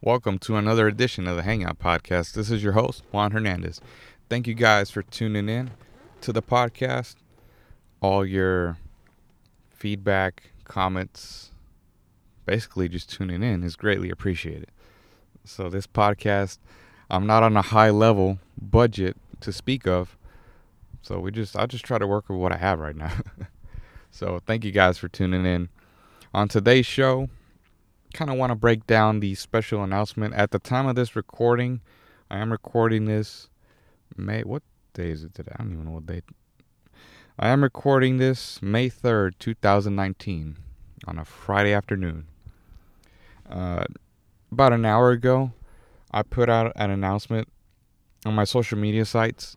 Welcome to another edition of the Hangout Podcast. This is your host, Juan Hernandez. Thank you guys for tuning in to the podcast. All your feedback, comments, basically just tuning in is greatly appreciated. So, this podcast, I'm not on a high level budget to speak of. So, we just, I just try to work with what I have right now. so, thank you guys for tuning in. On today's show, kind of want to break down the special announcement. At the time of this recording, I am recording this May. What day is it today? I don't even know what day. I am recording this May 3rd, 2019, on a Friday afternoon. Uh, about an hour ago, I put out an announcement on my social media sites,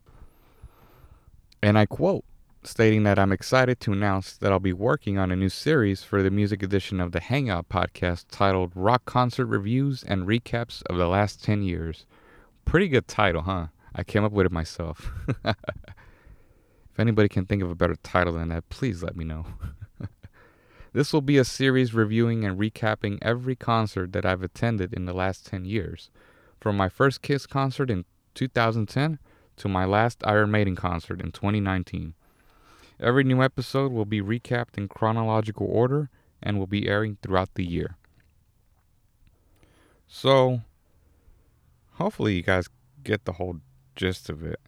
and I quote stating that I'm excited to announce that I'll be working on a new series for the music edition of the Hangout podcast titled Rock Concert Reviews and Recaps of the Last 10 Years. Pretty good title, huh? I came up with it myself. if anybody can think of a better title than that, please let me know. this will be a series reviewing and recapping every concert that I've attended in the last 10 years, from my first Kiss concert in 2010 to my last Iron Maiden concert in 2019. Every new episode will be recapped in chronological order and will be airing throughout the year. So, hopefully, you guys get the whole gist of it.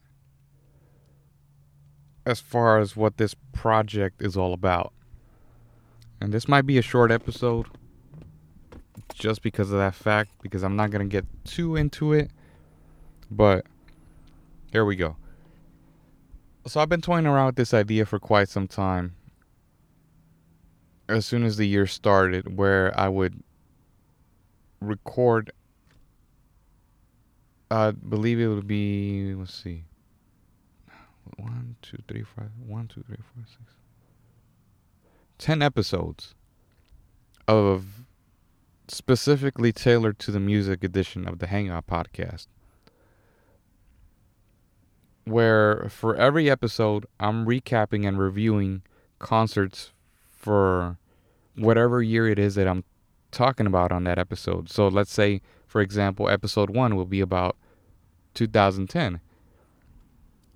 As far as what this project is all about. And this might be a short episode just because of that fact, because I'm not going to get too into it. But here we go. So I've been toying around with this idea for quite some time. As soon as the year started, where I would record, I believe it would be, let's see, one, two, three, five, one, two, three, four, six, ten episodes of specifically tailored to the music edition of the Hangout podcast where for every episode I'm recapping and reviewing concerts for whatever year it is that I'm talking about on that episode. So let's say, for example, episode one will be about 2010.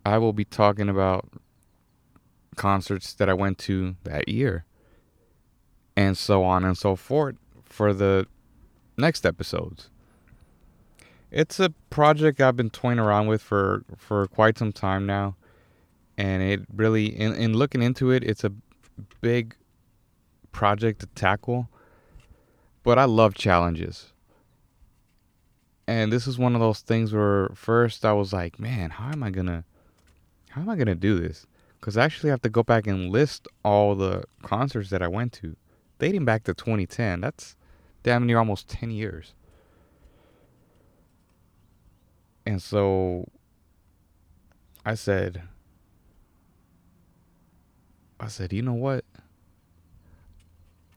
I will be talking about concerts that I went to that year, and so on and so forth for the next episodes it's a project I've been toying around with for for quite some time now, and it really in in looking into it, it's a big project to tackle. But I love challenges. And this is one of those things where first I was like, man, how am I gonna how am I gonna do this? Because I actually have to go back and list all the concerts that I went to, dating back to 2010. That's damn near almost 10 years. And so I said, I said, you know what?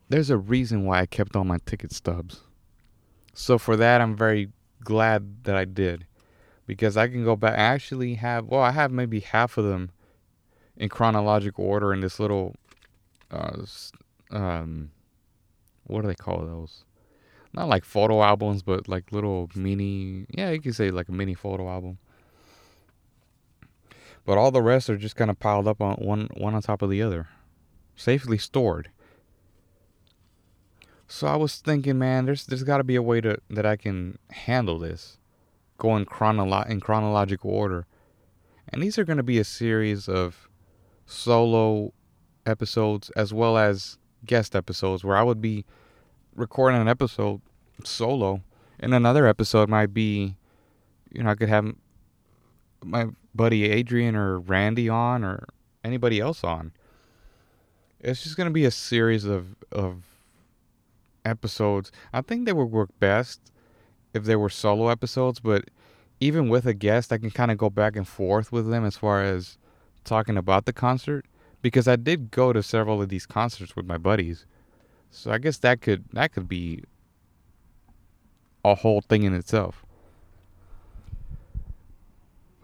There's a reason why I kept all my ticket stubs. So for that, I'm very glad that I did because I can go back. I actually have, well, I have maybe half of them in chronological order in this little, uh, um, what do they call those? Not like photo albums, but like little mini. Yeah, you could say like a mini photo album. But all the rest are just kind of piled up on one one on top of the other, safely stored. So I was thinking, man, there's there's got to be a way to that I can handle this, going chronolo- in chronological order, and these are going to be a series of solo episodes as well as guest episodes where I would be recording an episode solo, and another episode might be, you know, I could have my buddy Adrian or Randy on or anybody else on. It's just gonna be a series of of episodes. I think they would work best if they were solo episodes, but even with a guest, I can kind of go back and forth with them as far as talking about the concert because I did go to several of these concerts with my buddies. So I guess that could that could be a whole thing in itself.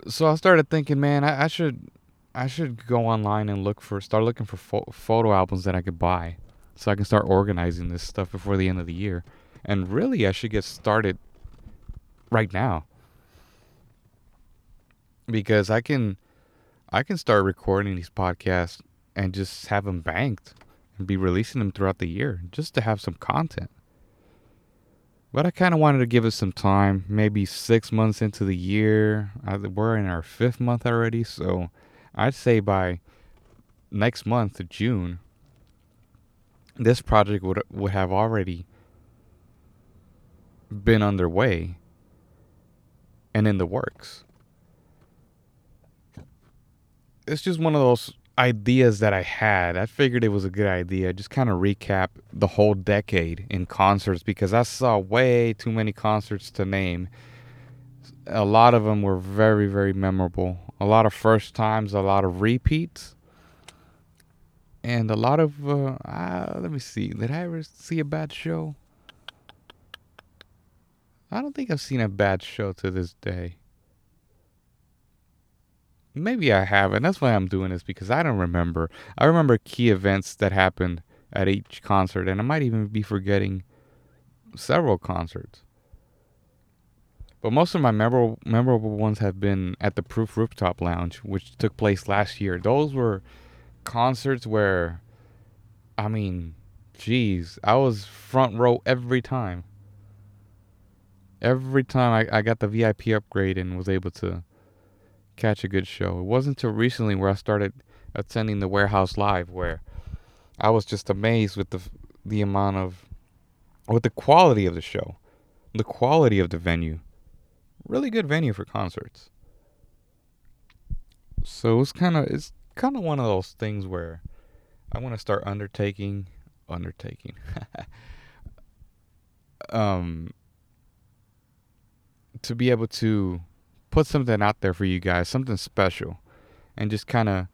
So I started thinking, man, I, I should I should go online and look for start looking for fo- photo albums that I could buy so I can start organizing this stuff before the end of the year. And really, I should get started right now because I can I can start recording these podcasts and just have them banked and be releasing them throughout the year just to have some content. But I kind of wanted to give it some time, maybe six months into the year. We're in our fifth month already, so I'd say by next month, June, this project would would have already been underway and in the works. It's just one of those ideas that I had. I figured it was a good idea. Just kind of recap the whole decade in concerts because I saw way too many concerts to name. A lot of them were very, very memorable. A lot of first times, a lot of repeats, and a lot of. Uh, uh, let me see. Did I ever see a bad show? I don't think I've seen a bad show to this day. Maybe I haven't. That's why I'm doing this because I don't remember. I remember key events that happened at each concert, and I might even be forgetting several concerts. But most of my memorable memorable ones have been at the Proof Rooftop Lounge, which took place last year. Those were concerts where, I mean, geez, I was front row every time. Every time I, I got the VIP upgrade and was able to catch a good show. It wasn't until recently where I started attending the Warehouse Live where I was just amazed with the the amount of with the quality of the show, the quality of the venue. Really good venue for concerts. So it's kind of it's kind of one of those things where I want to start undertaking undertaking um to be able to put something out there for you guys, something special, and just kind of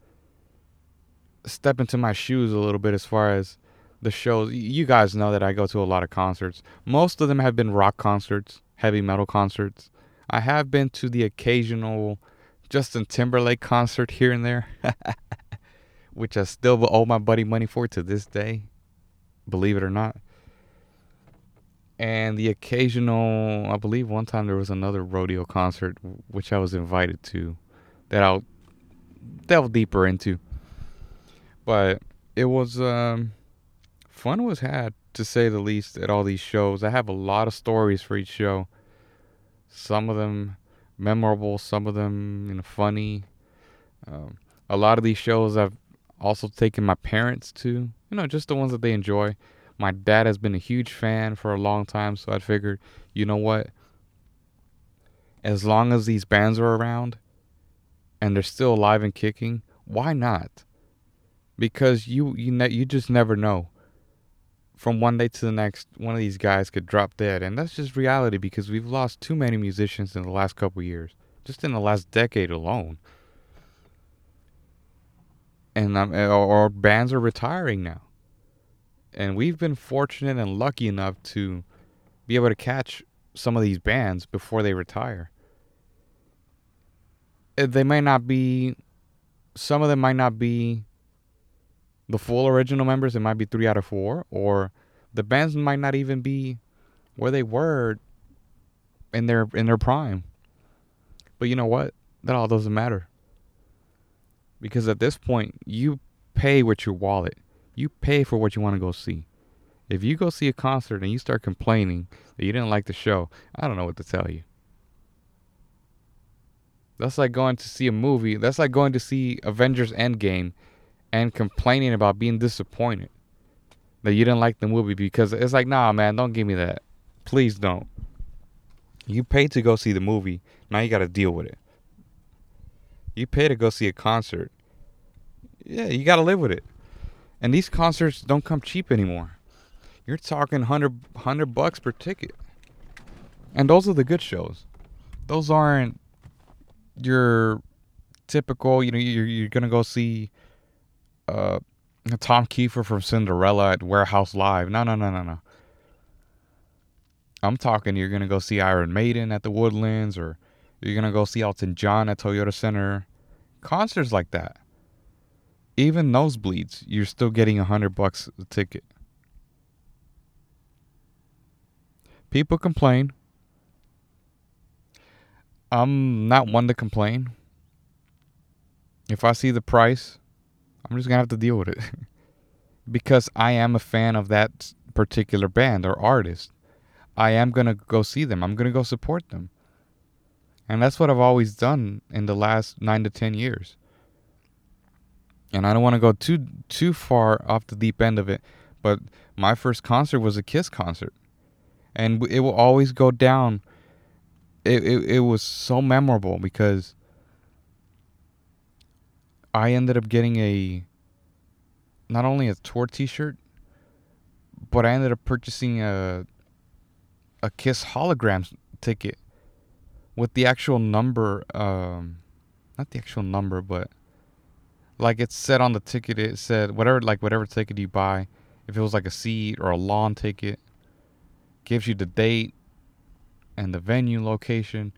step into my shoes a little bit as far as the shows. You guys know that I go to a lot of concerts. Most of them have been rock concerts, heavy metal concerts. I have been to the occasional Justin Timberlake concert here and there, which I still owe my buddy money for to this day, believe it or not and the occasional i believe one time there was another rodeo concert which i was invited to that i'll delve deeper into. But it was um, fun was had to say the least at all these shows. I have a lot of stories for each show. Some of them memorable some of them you know funny. Um, a lot of these shows i've also taken my parents to you know just the ones that they enjoy my dad has been a huge fan for a long time, so I figured, you know what? As long as these bands are around and they're still alive and kicking, why not? Because you you ne- you just never know. From one day to the next, one of these guys could drop dead, and that's just reality because we've lost too many musicians in the last couple years, just in the last decade alone. And um, or, or bands are retiring now and we've been fortunate and lucky enough to be able to catch some of these bands before they retire. Uh, they might not be, some of them might not be the full original members. It might be three out of four, or the bands might not even be where they were in their in their prime. But you know what? That all doesn't matter. Because at this point, you pay with your wallet. You pay for what you want to go see. If you go see a concert and you start complaining that you didn't like the show, I don't know what to tell you. That's like going to see a movie. That's like going to see Avengers Endgame and complaining about being disappointed that you didn't like the movie because it's like, nah, man, don't give me that. Please don't. You paid to go see the movie. Now you got to deal with it. You pay to go see a concert. Yeah, you got to live with it. And these concerts don't come cheap anymore. You're talking 100, 100 bucks per ticket. And those are the good shows. Those aren't your typical, you know, you're, you're going to go see uh, Tom Kiefer from Cinderella at Warehouse Live. No, no, no, no, no. I'm talking you're going to go see Iron Maiden at the Woodlands or you're going to go see Elton John at Toyota Center. Concerts like that even nosebleeds, you're still getting a hundred bucks a ticket. People complain. I'm not one to complain. If I see the price, I'm just gonna have to deal with it. because I am a fan of that particular band or artist. I am gonna go see them. I'm gonna go support them. And that's what I've always done in the last nine to ten years. And I don't want to go too too far off the deep end of it, but my first concert was a Kiss concert, and it will always go down. It it, it was so memorable because I ended up getting a not only a tour T-shirt, but I ended up purchasing a a Kiss holograms ticket with the actual number, um, not the actual number, but like it said on the ticket, it said whatever, like whatever ticket you buy, if it was like a seat or a lawn ticket, gives you the date and the venue location.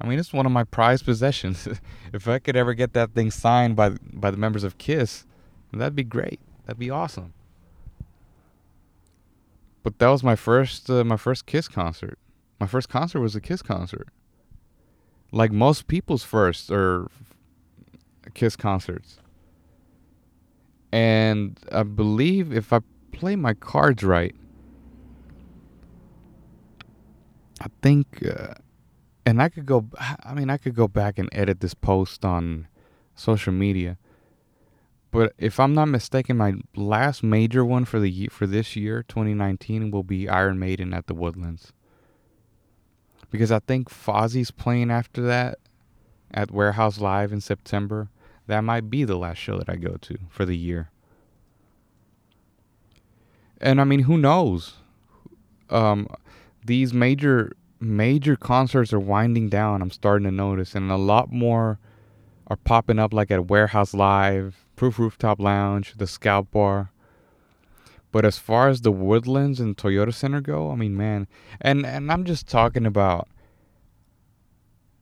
I mean, it's one of my prized possessions. if I could ever get that thing signed by by the members of Kiss, that'd be great. That'd be awesome. But that was my first uh, my first Kiss concert. My first concert was a Kiss concert. Like most people's first or Kiss concerts. And I believe if I play my cards right, I think, uh, and I could go, I mean, I could go back and edit this post on social media. But if I'm not mistaken, my last major one for the for this year, 2019, will be Iron Maiden at the Woodlands. Because I think Fozzy's playing after that at Warehouse Live in September that might be the last show that I go to for the year. And I mean, who knows? Um, these major major concerts are winding down. I'm starting to notice, and a lot more are popping up, like at Warehouse Live, Proof Rooftop Lounge, the Scout Bar. But as far as the Woodlands and Toyota Center go, I mean, man, and and I'm just talking about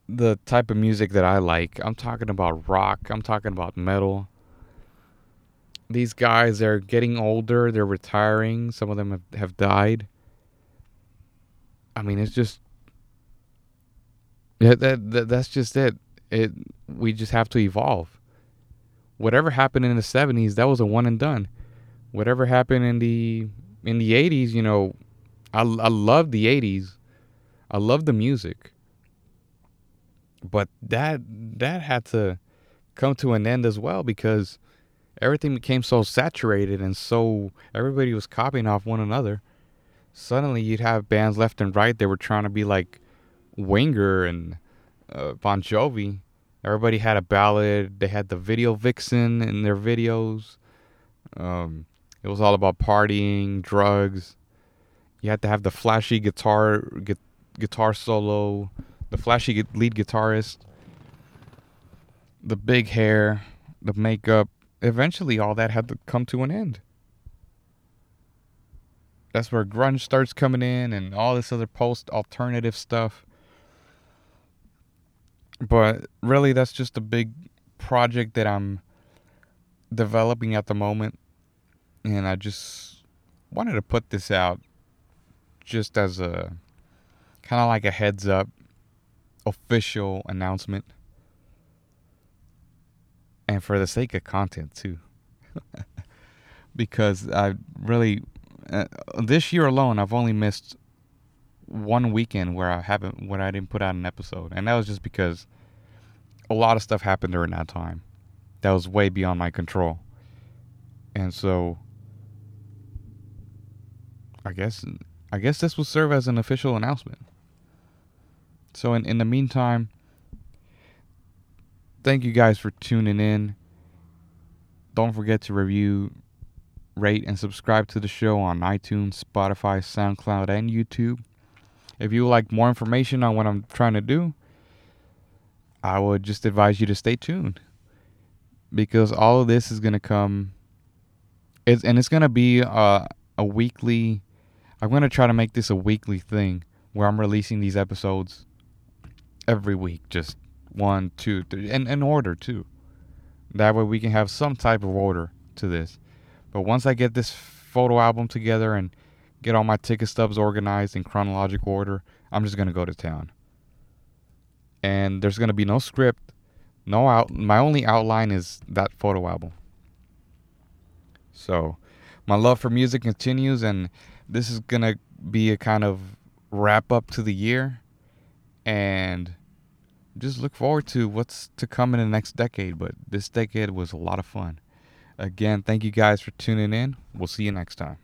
the type of music that I like. I'm talking about rock, I'm talking about metal. These guys are getting older, they're retiring, some of them have, have died. I mean, it's just yeah, that, that that's just it. It we just have to evolve. Whatever happened in the 70s, that was a one and done. Whatever happened in the in the 80s, you know, I I love the 80s. I love the music but that that had to come to an end as well because everything became so saturated and so everybody was copying off one another. Suddenly, you'd have bands left and right. They were trying to be like Winger and uh, Bon Jovi. Everybody had a ballad. They had the video vixen in their videos. Um, it was all about partying, drugs. You had to have the flashy guitar gu- guitar solo the flashy lead guitarist, the big hair, the makeup. Eventually, all that had to come to an end. That's where grunge starts coming in and all this other post alternative stuff. But really, that's just a big project that I'm developing at the moment. And I just wanted to put this out just as a kind of like a heads up official announcement. And for the sake of content, too. because I really, uh, this year alone, I've only missed one weekend where I haven't, where I didn't put out an episode. And that was just because a lot of stuff happened during that time that was way beyond my control. And so I guess I guess this will serve as an official announcement. So in, in the meantime, thank you guys for tuning in. Don't forget to review, rate, and subscribe to the show on iTunes, Spotify, SoundCloud, and YouTube. If you like more information on what I'm trying to do, I would just advise you to stay tuned because all of this is going to come it's, and it's going to be a, a weekly i'm going to try to make this a weekly thing where i'm releasing these episodes every week, just one, two, three, and in order too. That way we can have some type of order to this. But once I get this photo album together and get all my ticket stubs organized in chronological order, I'm just gonna go to town. and there's gonna be no script, no out. My only outline is that photo album. So, my love for music continues, and this is gonna be a kind of wrap up to the year, and just look forward to what's to come in the next decade. But this decade was a lot of fun. Again, thank you guys for tuning in. We'll see you next time.